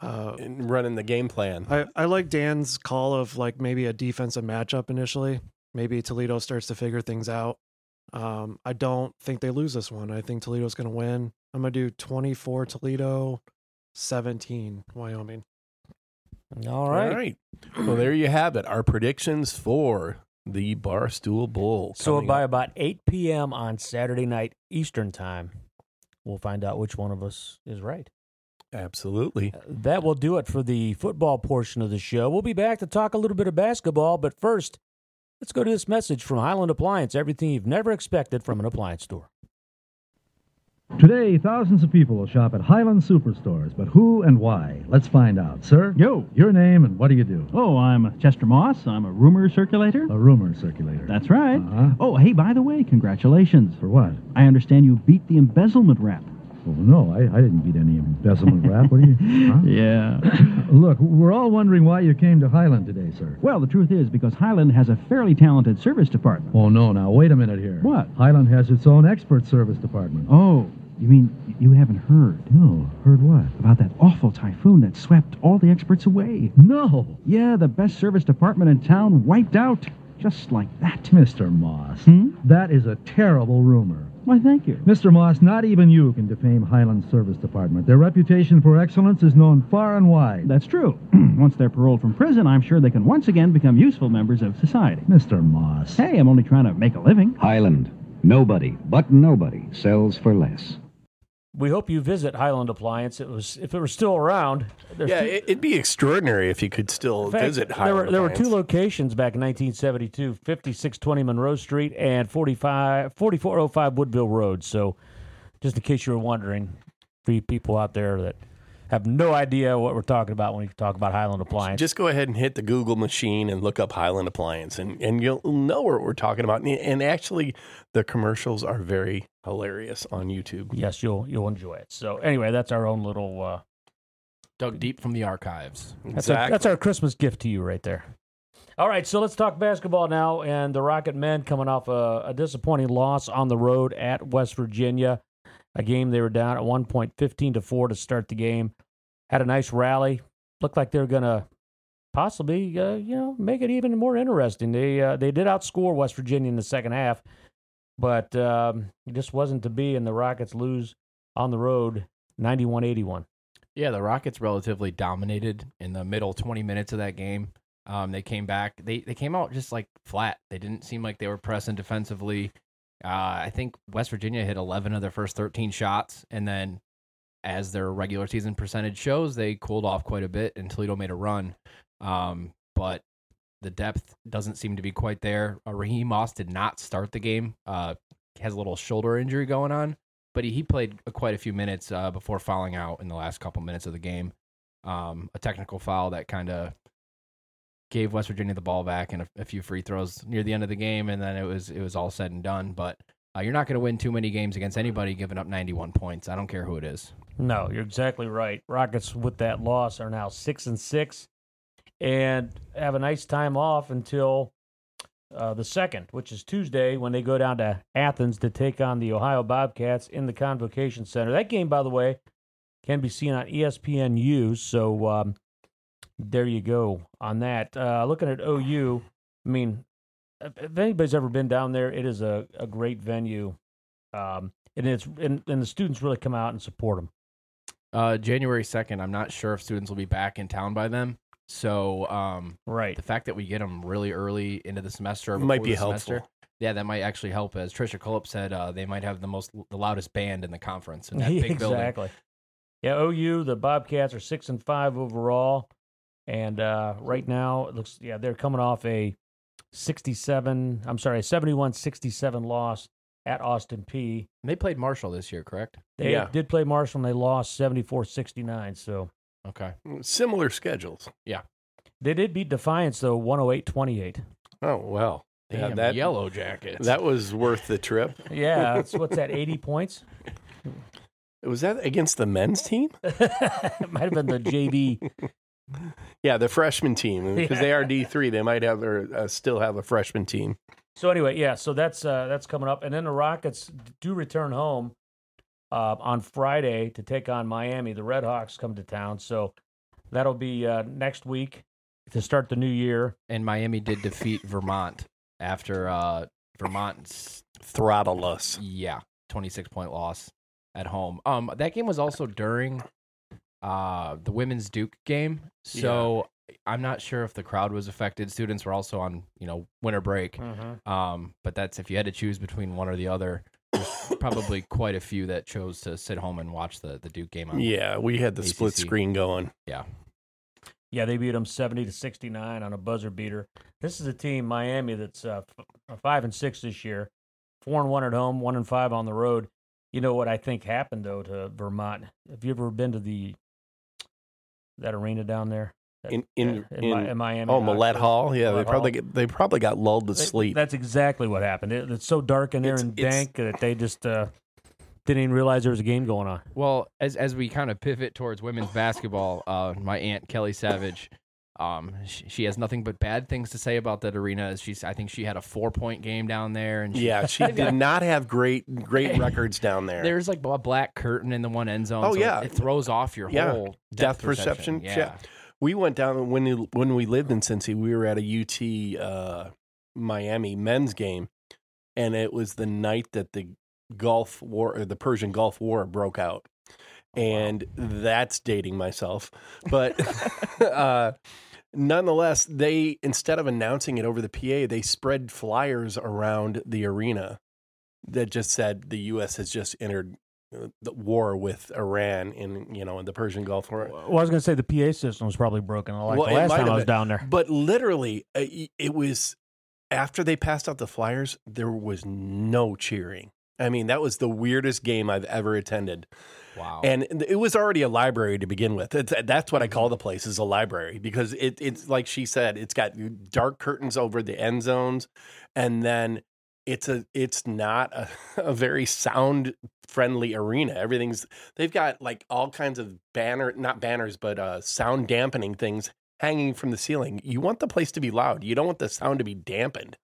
Uh, and running the game plan. I, I like Dan's call of like maybe a defensive matchup initially. Maybe Toledo starts to figure things out. Um, I don't think they lose this one. I think Toledo's going to win. I'm going to do 24 Toledo, 17 Wyoming. All right. All right. Well, there you have it. Our predictions for the Barstool Bowl. So by up. about 8 p.m. on Saturday night Eastern time, we'll find out which one of us is right. absolutely. That will do it for the football portion of the show. We'll be back to talk a little bit of basketball, but first, let's go to this message from Highland Appliance everything you've never expected from an appliance store. Today, thousands of people will shop at Highland Superstores, but who and why? Let's find out. Sir? Yo. Your name and what do you do? Oh, I'm Chester Moss. I'm a rumor circulator. A rumor circulator. That's right. Uh-huh. Oh, hey, by the way, congratulations. For what? I understand you beat the embezzlement rap. Oh, no, I, I didn't beat any embezzlement rap. What are you? Huh? Yeah. Look, we're all wondering why you came to Highland today, sir. well, the truth is, because Highland has a fairly talented service department. Oh, no, now, wait a minute here. What? Highland has its own expert service department. Oh, you mean you haven't heard No, heard what? about that awful typhoon that swept all the experts away? No! Yeah, the best service department in town wiped out. Just like that. Mr. Moss, Hmm? that is a terrible rumor. Why, thank you. Mr. Moss, not even you can defame Highland service department. Their reputation for excellence is known far and wide. That's true. once they're paroled from prison, I'm sure they can once again become useful members of society. Mr. Moss. Hey, I'm only trying to make a living. Highland. Nobody, but nobody, sells for less. We hope you visit Highland Appliance. It was if it were still around. Yeah, it, it'd be extraordinary if you could still fact, visit there Highland. were there were two locations back in 1972: 5620 Monroe Street and 45 4405 Woodville Road. So, just in case you were wondering, for you people out there that have no idea what we're talking about when we talk about Highland Appliance, Just go ahead and hit the Google machine and look up Highland Appliance, and, and you'll know what we're talking about. And, and actually, the commercials are very hilarious on YouTube. yes, you'll you'll enjoy it. So, anyway, that's our own little. Uh, Dug deep from the archives. That's, our, that's our Christmas gift to you right there. All right, so let's talk basketball now. And the Rocket men coming off a, a disappointing loss on the road at West Virginia, a game they were down at one point, 15 to 4 to start the game. Had a nice rally. Looked like they were going to possibly, uh, you know, make it even more interesting. They uh, they did outscore West Virginia in the second half, but um, it just wasn't to be, and the Rockets lose on the road 91 81. Yeah, the Rockets relatively dominated in the middle 20 minutes of that game. Um, they came back. They they came out just like flat. They didn't seem like they were pressing defensively. Uh, I think West Virginia hit 11 of their first 13 shots, and then as their regular season percentage shows, they cooled off quite a bit, and Toledo made a run. Um, but the depth doesn't seem to be quite there. Uh, Raheem Moss did not start the game. Uh, has a little shoulder injury going on, but he, he played quite a few minutes uh, before fouling out in the last couple minutes of the game. Um, a technical foul that kind of gave West Virginia the ball back and a, a few free throws near the end of the game, and then it was it was all said and done. But uh, you're not going to win too many games against anybody giving up 91 points. I don't care who it is. No, you're exactly right. Rockets with that loss are now six and six, and have a nice time off until uh, the second, which is Tuesday, when they go down to Athens to take on the Ohio Bobcats in the Convocation Center. That game, by the way, can be seen on ESPNU. So um, there you go on that. Uh, looking at OU, I mean, if if anybody's ever been down there, it is a, a great venue, um, and it's and, and the students really come out and support them. Uh, January 2nd, I'm not sure if students will be back in town by then. So um, Right. the fact that we get them really early into the semester or Might be the helpful. semester, yeah, that might actually help. As Tricia Cullop said, uh, they might have the most the loudest band in the conference in that big building. exactly. Yeah, OU, the Bobcats are six and five overall, and uh, right now it looks yeah they're coming off a sixty-seven. I'm sorry, a 71-67 loss at Austin Peay They played Marshall this year, correct? They Yeah. did play Marshall and they lost 74-69. So Okay. Similar schedules. Yeah, they did beat Defiance though 108-28. Oh well, yeah, that yellow jackets. that was worth the trip. Yeah, that's what's that? Eighty points. Was that against the men's team? it might have been the JV. Yeah, the freshman team because Yeah. they are D three. They might have or uh, still have a freshman team. So anyway, yeah, so that's uh, that's coming up, and then the Rockets do return home uh, on Friday to take on Miami. The Red Hawks come to town, so that'll be uh, next week to start the new year. and Miami did defeat Vermont after uh, Vermont's Throttle us. yeah 26 point loss at home. Um, that game was also during uh the women's Duke game, so I'm not sure if the crowd was affected. Students were also on you know winter break. Um, but that's if you had to choose between one or the other. There's probably quite a few that chose to sit home and watch the the Duke game on. Yeah, we had the split screen going. yeah. Yeah, they beat them seventy to sixty nine on a buzzer beater. This is a team Miami that's uh, f- five and six this year, four and one at home, one and five on the road. You know what I think happened though to Vermont? Have you ever been to the that arena down there? That- In in, in, in, in Miami. oh Knoxville? Millett Hall. Yeah, they probably Hall. get, they probably got lulled to Th- sleep. That's exactly what happened. It, it's so dark in there It's- and it's- dank that they just uh, Didn't even realize there was a game going on. Well, as as we kind of pivot towards women's basketball, uh, my aunt Kelly Savage, um, she, she has nothing but bad things to say about that arena. As She's, I think she had a four point game down there, and she, Yeah, she did not have great great records down there. there's like a black curtain in the one end zone. Oh, so yeah. it throws off your Yeah. whole Depth perception. Yeah. Yeah. We went down when we, when we lived in Cincy. We were at a UT uh, Miami men's game, and it was the night that the Gulf War, or the Persian Gulf War, broke out. And that's dating myself, but uh, nonetheless, they instead of announcing it over the PA, they spread flyers around the arena that just said the U.S. has just entered uh, the war with Iran in you know in the Persian Gulf War. Well, I was going to say the PA system was probably broken. Like Well, the last time I was been. down there. But literally, uh, it was after they passed out the flyers, there was no cheering. I mean, that was the weirdest game I've ever attended. Wow. And it was already a library to begin with. It's, that's what I call the place is a library because it, it's like she said, it's got dark curtains over the end zones, and then it's a it's not a, a very sound friendly arena. Everything's they've got like all kinds of banner not banners but uh, sound dampening things hanging from the ceiling. You want the place to be loud. You don't want the sound to be dampened.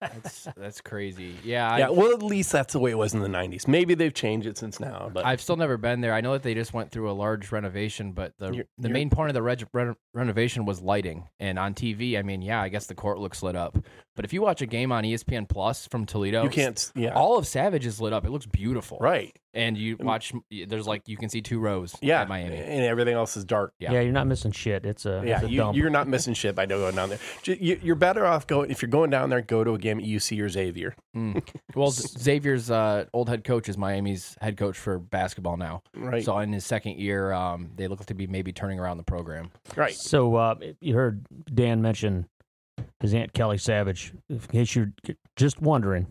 That's that's crazy. Yeah. I, yeah, well, at least that's the way it was in the '90s. Maybe they've changed it since now, but I've still never been there. I know that they just went through a large renovation, but the You're- the you're- main point of the reg- reno- renovation was lighting. And on TV, I mean, yeah, I guess the court looks lit up. But if you watch a game on ESPN Plus from Toledo, you can't. Yeah, All of Savage is lit up. It looks beautiful. right. And you watch, there's like you can see two rows. Yeah, at Miami. and everything else is dark. Yeah. yeah. you're not missing shit. It's a Yeah, it's a you, dump. you're not missing shit by going down there. You- You're better off going if you're going down there. Go to a game at UC or Xavier. Mm. Well, Xavier's uh, old head coach is Miami's head coach for basketball now. Right, So in his second year, um, they look to be maybe turning around the program. right. So uh, you heard Dan mention his aunt Kelly Savage. In case you're just wondering,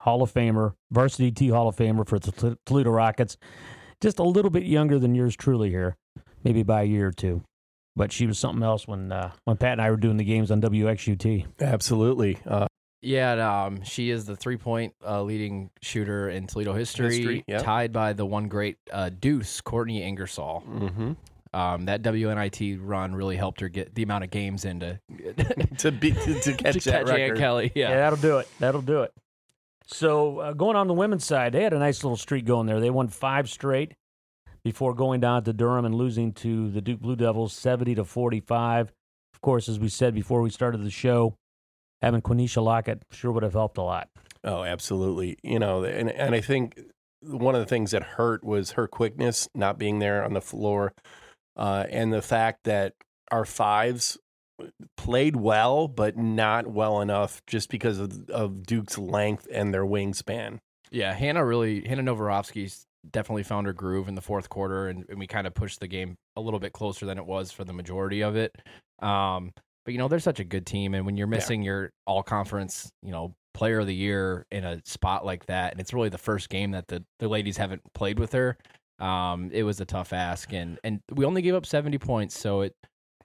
Hall of Famer, varsity T Hall of Famer for the Toledo Rockets. Just a little bit younger than yours truly here, maybe by a year or two. But she was something else when uh, when Pat and I were doing the games on WXUT. Absolutely. Uh, Yeah, um, she is the three point uh, leading shooter in Toledo history, History, yeah. tied by the one great uh, Deuce, Courtney Ingersoll. hmm Um, that WNIT run really helped her get the amount of games into to be to, to catch to that catch Aunt record. Kelly. Yeah. that'll do it. That'll do it. So uh, going on the women's side, they had a nice little streak going there. They won five straight before going down to Durham and losing to the Duke Blue Devils, seventy to forty-five. Of course, as we said before we started the show, having Quinesha Lockett sure would have helped a lot. Oh, absolutely. You know, and and I think one of the things that hurt was her quickness, not being there on the floor, uh, and the fact that our fives played well, but not well enough, just because of, of Duke's length and their wingspan. Yeah, Hannah really Hannah Noveroske's definitely found her groove in the fourth quarter, and, and we kind of pushed the game a little bit closer than it was for the majority of it. Um, but you know, they're such a good team, and when you're missing your all conference, you know, player of the year in a spot like that, and it's really the first game that the the ladies haven't played with her. Um, it was a tough ask, and and we only gave up 70 points, so it.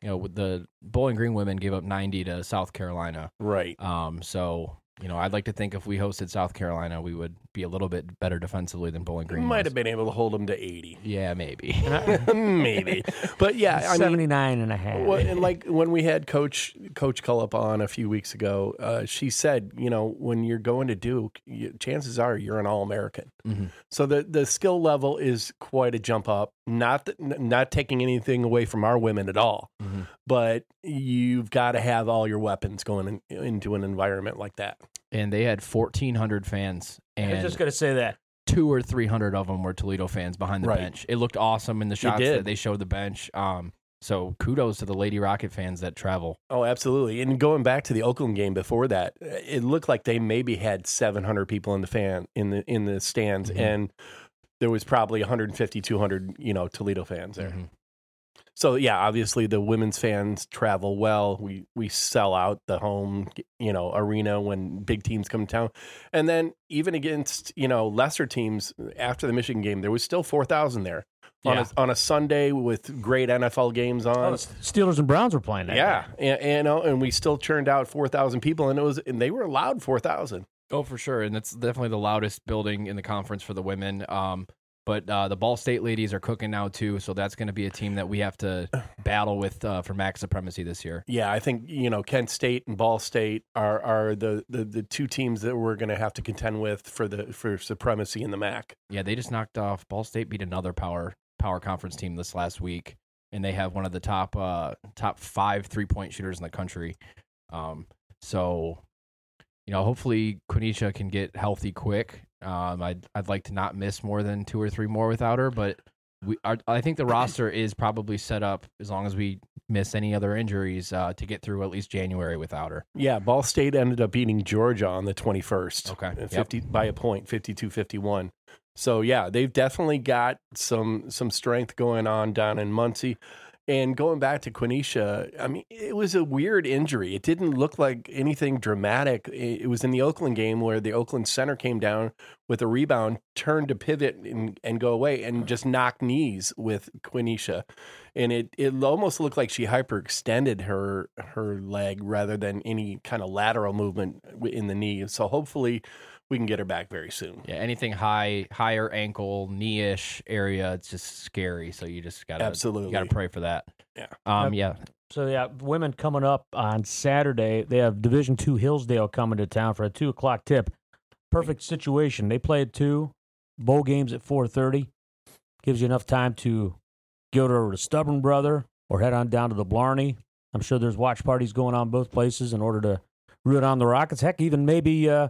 You know, with the Bowling Green women gave up 90 to South Carolina. Right. Um, so you know, I'd like to think if we hosted South Carolina, we would be a little bit better defensively than Bowling Green. Might was. have been able to hold them to 80. Yeah, maybe. Maybe. But yeah, I mean, 79 and a half. Well, and like when we had Coach Coach Cullop on a few weeks ago, uh, she said, you know, when you're going to Duke, you, chances are you're an All American. Mhm. So the the skill level is quite a jump up. Not that, not taking anything away from our women at all, Mhm. but you've got to have all your weapons going in, into an environment like that. And they had 1,400 fans, And I was just going to say that. two or 300 of them were Toledo fans behind the Right. bench. It looked awesome in the shots that they showed the bench. Um, so kudos to the Lady Rocket fans that travel. Oh, absolutely. And going back to the Oakland game before that, it looked like they maybe had 700 people in the fan in the in the stands Mhm. and there was probably 150 200, you know, Toledo fans there. Mhm. So yeah, obviously the women's fans travel well. We we sell out the home, you know, arena when big teams come to town. And then even against, you know, lesser teams after the Michigan game, there was still 4,000 there. On Yeah. a on a Sunday with great NFL games on. Oh, Steelers and Browns were playing that. Yeah, and, and, and we still churned out four thousand people, and it was and they were allowed four thousand. Oh, for sure, and that's definitely the loudest building in the conference for the women. Um, but uh, the Ball State ladies are cooking now too, so that's going to be a team that we have to battle with uh, for MAC supremacy this year. Yeah, I think you know Kent State and Ball State are are the the, the two teams that we're going to have to contend with for the for supremacy in the MAC. Yeah, they just knocked off Ball State beat another power power conference team this last week, and they have one of the top uh, top five three point shooters in the country. Um, so, you know, hopefully Quinesha can get healthy quick. Um, I'd I'd like to not miss more than two or three more without her, but we are, I think the roster is probably set up as long as we miss any other injuries uh, to get through at least January without her. Yeah, Ball State ended up beating Georgia on the 21st. Okay. uh, Yep. 50 by a point, 52-51. So yeah, they've definitely got some some strength going on down in Muncie. And going back to Quinesha, I mean, it was a weird injury. It didn't look like anything dramatic. It it was in the Oakland game where the Oakland center came down with a rebound, turned to pivot and, and go away, and just knock knees with Quinesha. And it, it almost looked like she hyperextended her her leg rather than any kind of lateral movement in the knee. So hopefully we can get her back very soon. Yeah, anything high, higher ankle, knee-ish area, it's just scary. So you just gotta Absolutely. you gotta pray for that. Yeah. Um. Yeah. So yeah, women coming up on Saturday. They have Division Two Hillsdale coming to town for a two o'clock tip. Perfect situation. They play at two. Bowl games at four thirty. Gives you enough time to go to the Stubborn Brother or head on down to the Blarney. I'm sure there's watch parties going on both places in order to root on the Rockets. Heck, even maybe uh,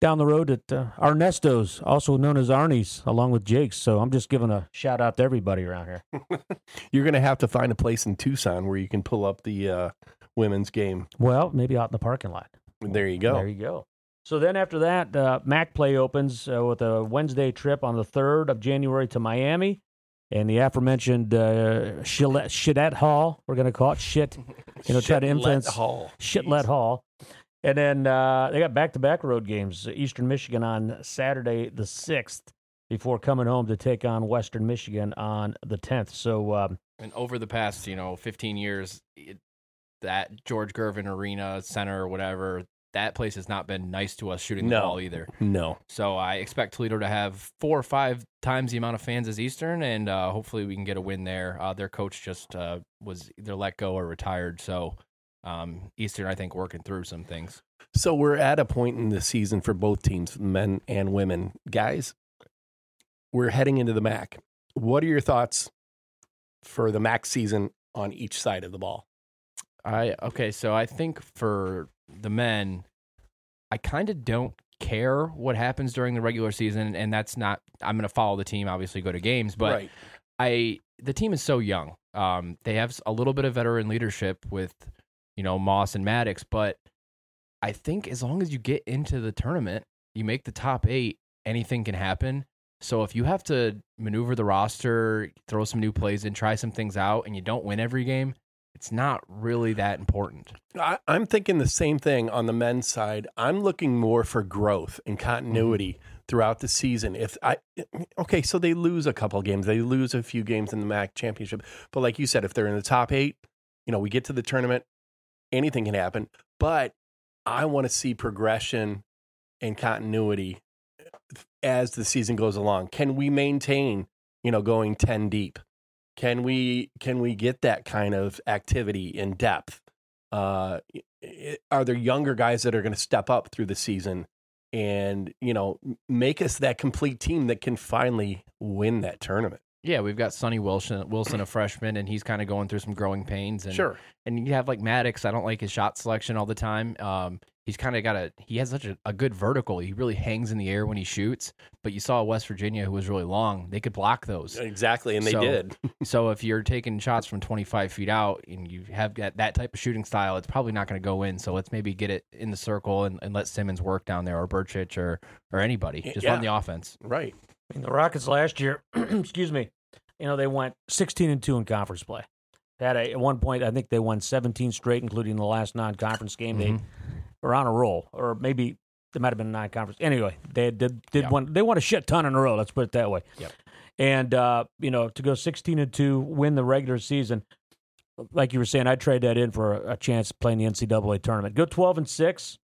down the road at uh, Ernesto's, also known as Arnie's, along with Jake's. So I'm just giving a shout out to everybody around here. You're going to have to find a place in Tucson where you can pull up the uh, women's game. Well, maybe out in the parking lot. There you go. There you go. So then after that, uh, MAC Play opens uh, with a Wednesday trip on the 3rd of January to Miami. And the aforementioned uh, Shillette, Hall, we're going to call it shit, you know, try to influence Hall. Shitlet Hall. And then uh, they got back to back road games. Eastern Michigan on Saturday, the 6th, before coming home to take on Western Michigan on the 10th. So, um, And over the past, you know, 15 years, it, that George Gervin Arena Center or whatever, that place has not been nice to us shooting the No. ball either. No. So I expect Toledo to have four or five times the amount of fans as Eastern, and uh, hopefully we can get a win there. Uh, their coach just uh, was either let go or retired, so um, Eastern, I think, working through some things. So we're at a point in the season for both teams, men and women. Guys, we're heading into the MAC. What are your thoughts for the MAC season on each side of the ball? I okay, so I think for the men, I kind of don't care what happens during the regular season, and that's not. I'm going to follow the team, obviously, go to games, but right. I the team is so young. Um, they have a little bit of veteran leadership with you know Moss and Maddox, but I think as long as you get into the tournament, you make the top eight, anything can happen. So if you have to maneuver the roster, throw some new plays in, try some things out, and you don't win every game, it's not really that important. I, I'm thinking the same thing on the men's side. I'm looking more for growth and mm-hmm. continuity throughout the season. If I okay, so they lose a couple games, they lose a few games in the MAC championship, but like you said, if they're in the top eight, you know, we get to the tournament, anything can happen. But I want to see progression and continuity eh, as the season goes along. Can we maintain, you know, going ten deep? Can we can we get that kind of activity in depth? Uh, are there younger guys that are going to step up through the season and you know make us that complete team that can finally win that tournament? Yeah, we've got Sonny Wilson, Wilson, a freshman, and he's kind of going through some growing pains. And, Sure. and you have like Maddox. I don't like his shot selection all the time. Um, he's kind of got a he has such a, a good vertical. He really hangs in the air when he shoots. But you saw West Virginia, who was really long. They could block those. Exactly, and they So- did. so if you're taking shots from 25 feet out and you have that, that type of shooting style, it's probably not going to go in. So let's maybe get it in the circle and, and let Simmons work down there or Burchich or or anybody. Just run the offense. Right. I mean, the Rockets last year, excuse me, you know, they went 16 and 2 in conference play. They had a, at one point, I think they won 17 straight, including the last non conference game. Mhm. They were on a roll, or maybe they might have been a non conference. Anyway, they did, did Yeah. one, they won a shit ton in a row, let's put it that way. Yep. And, uh, you know, to go 16 and 2, win the regular season, like you were saying, I'd trade that in for a, a chance playing the NCAA tournament. Go 12 and 6.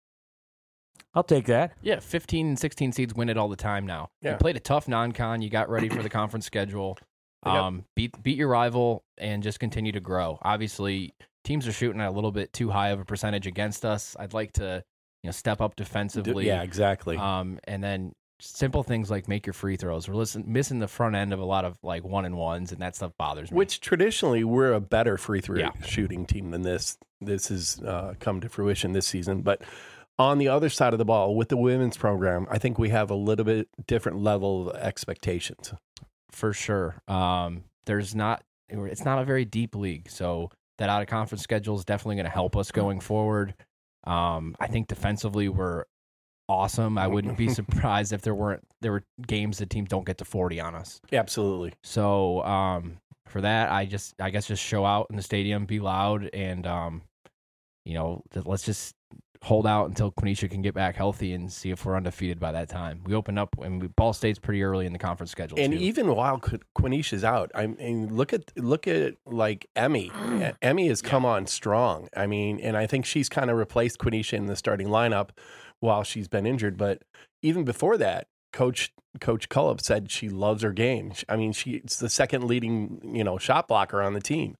I'll take that. Yeah, 15 and 16 seeds win it all the time now. Yeah. You played a tough non-con. You got ready for the conference schedule. Yep. Um, beat beat your rival and just continue to grow. Obviously, teams are shooting at a little bit too high of a percentage against us. I'd like to, you know, step up defensively. yeah, exactly. Um, and then simple things like make your free throws. We're listen, missing the front end of a lot of like one and ones, and that stuff bothers me. Which traditionally we're a better free throw Yeah. shooting team than this. This has uh, come to fruition this season, but on the other side of the ball with the women's program, I think we have a little bit different level of expectations. for sure. Um, there's not it's not a very deep league, so that out of conference schedule is definitely going to help us going forward. Um, I think defensively we're awesome. I wouldn't be surprised if there weren't there were games the teams don't get to 40 on us. Absolutely. So um, for that, I just I guess just show out in the stadium, be loud, and um, you know let's just hold out until Quinesha can get back healthy and see if we're undefeated by that time. We open up and we, Ball State's pretty early in the conference schedule. And too. even while Qu- Quinesha's out, I mean, look at look at like Emmy. E- mm. Emmy has come on strong. I mean, and I think she's kind of replaced Quinesha in the starting lineup while she's been injured. But even before that, Coach Coach Cullop said she loves her game. I mean, she's the second leading you know shot blocker on the team.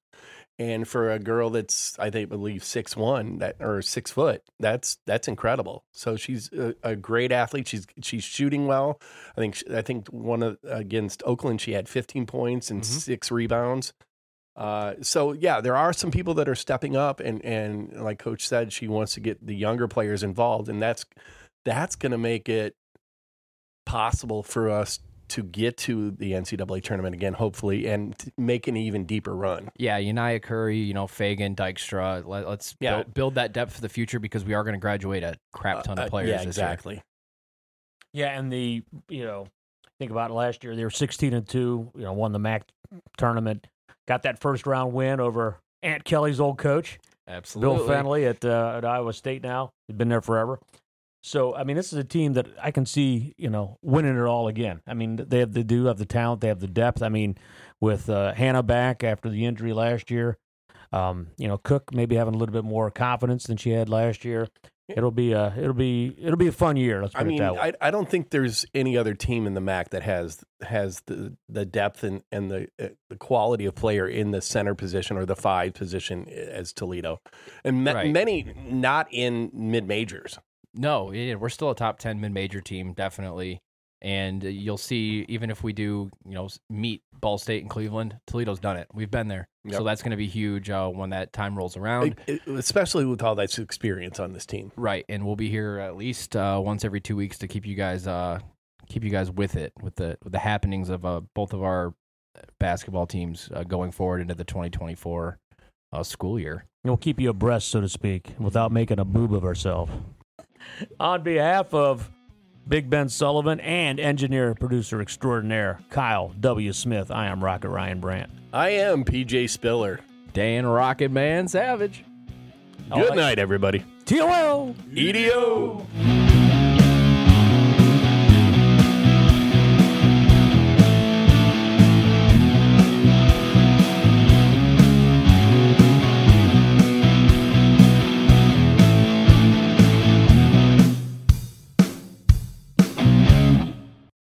And for a girl that's I think believe six one that or six foot, that's that's incredible. So she's a, a great athlete. She's she's shooting well. I think I think one of against Oakland she had 15 points and Mhm. six rebounds. Uh, so yeah, there are some people that are stepping up, and and like Coach said, she wants to get the younger players involved, and that's that's going to make it possible for us to get to the NCAA tournament again, hopefully, and make an even deeper run. Yeah, United Curry, you know, Fagan, Dykstra. Let, us Yeah. build, build that depth for the future because we are going to graduate a crap ton Uh, of uh, players yeah, this year. exactly. Yeah, and the you know think about it last year they were sixteen and two. You know, won the MAC tournament, got that first round win over Aunt Kelly's old coach Absolutely. Bill Fennelly at uh, at Iowa State. Now he's been there forever. So I mean, this is a team that I can see you know winning it all again. I mean, they have they do have the talent, they have the depth. I mean, with uh, Hannah back after the injury last year. Um, you know, Cook maybe having a little bit more confidence than she had last year. It'll be a it'll be it'll be a fun year. Let's put I mean, it that way. I, I don't think there's any other team in the MAC that has has the the depth and and the uh, the quality of player in the center position or the five position as Toledo, and ma- Right. many not in mid majors. No, yeah, we're still a top 10 mid major team, definitely. And uh, you'll see, even if we do, you know, meet Ball State and Cleveland, Toledo's done it. We've been there. Yep. So that's going to be huge uh, when that time rolls around. especially with all that experience on this team. Right, and we'll be here at least uh, once every two weeks to keep you guys uh, keep you guys with it with the with the happenings of uh, both of our basketball teams uh, going forward into the 2024 uh, school year. We'll keep you abreast, so to speak, without making a boob of ourselves. On behalf of Big Ben Sullivan and engineer producer extraordinaire Kyle W. Smith, I am Rocket Ryan Brandt. I am PJ Spiller. Dan Rocket Man Savage. Good night, everybody. TOL! EDO.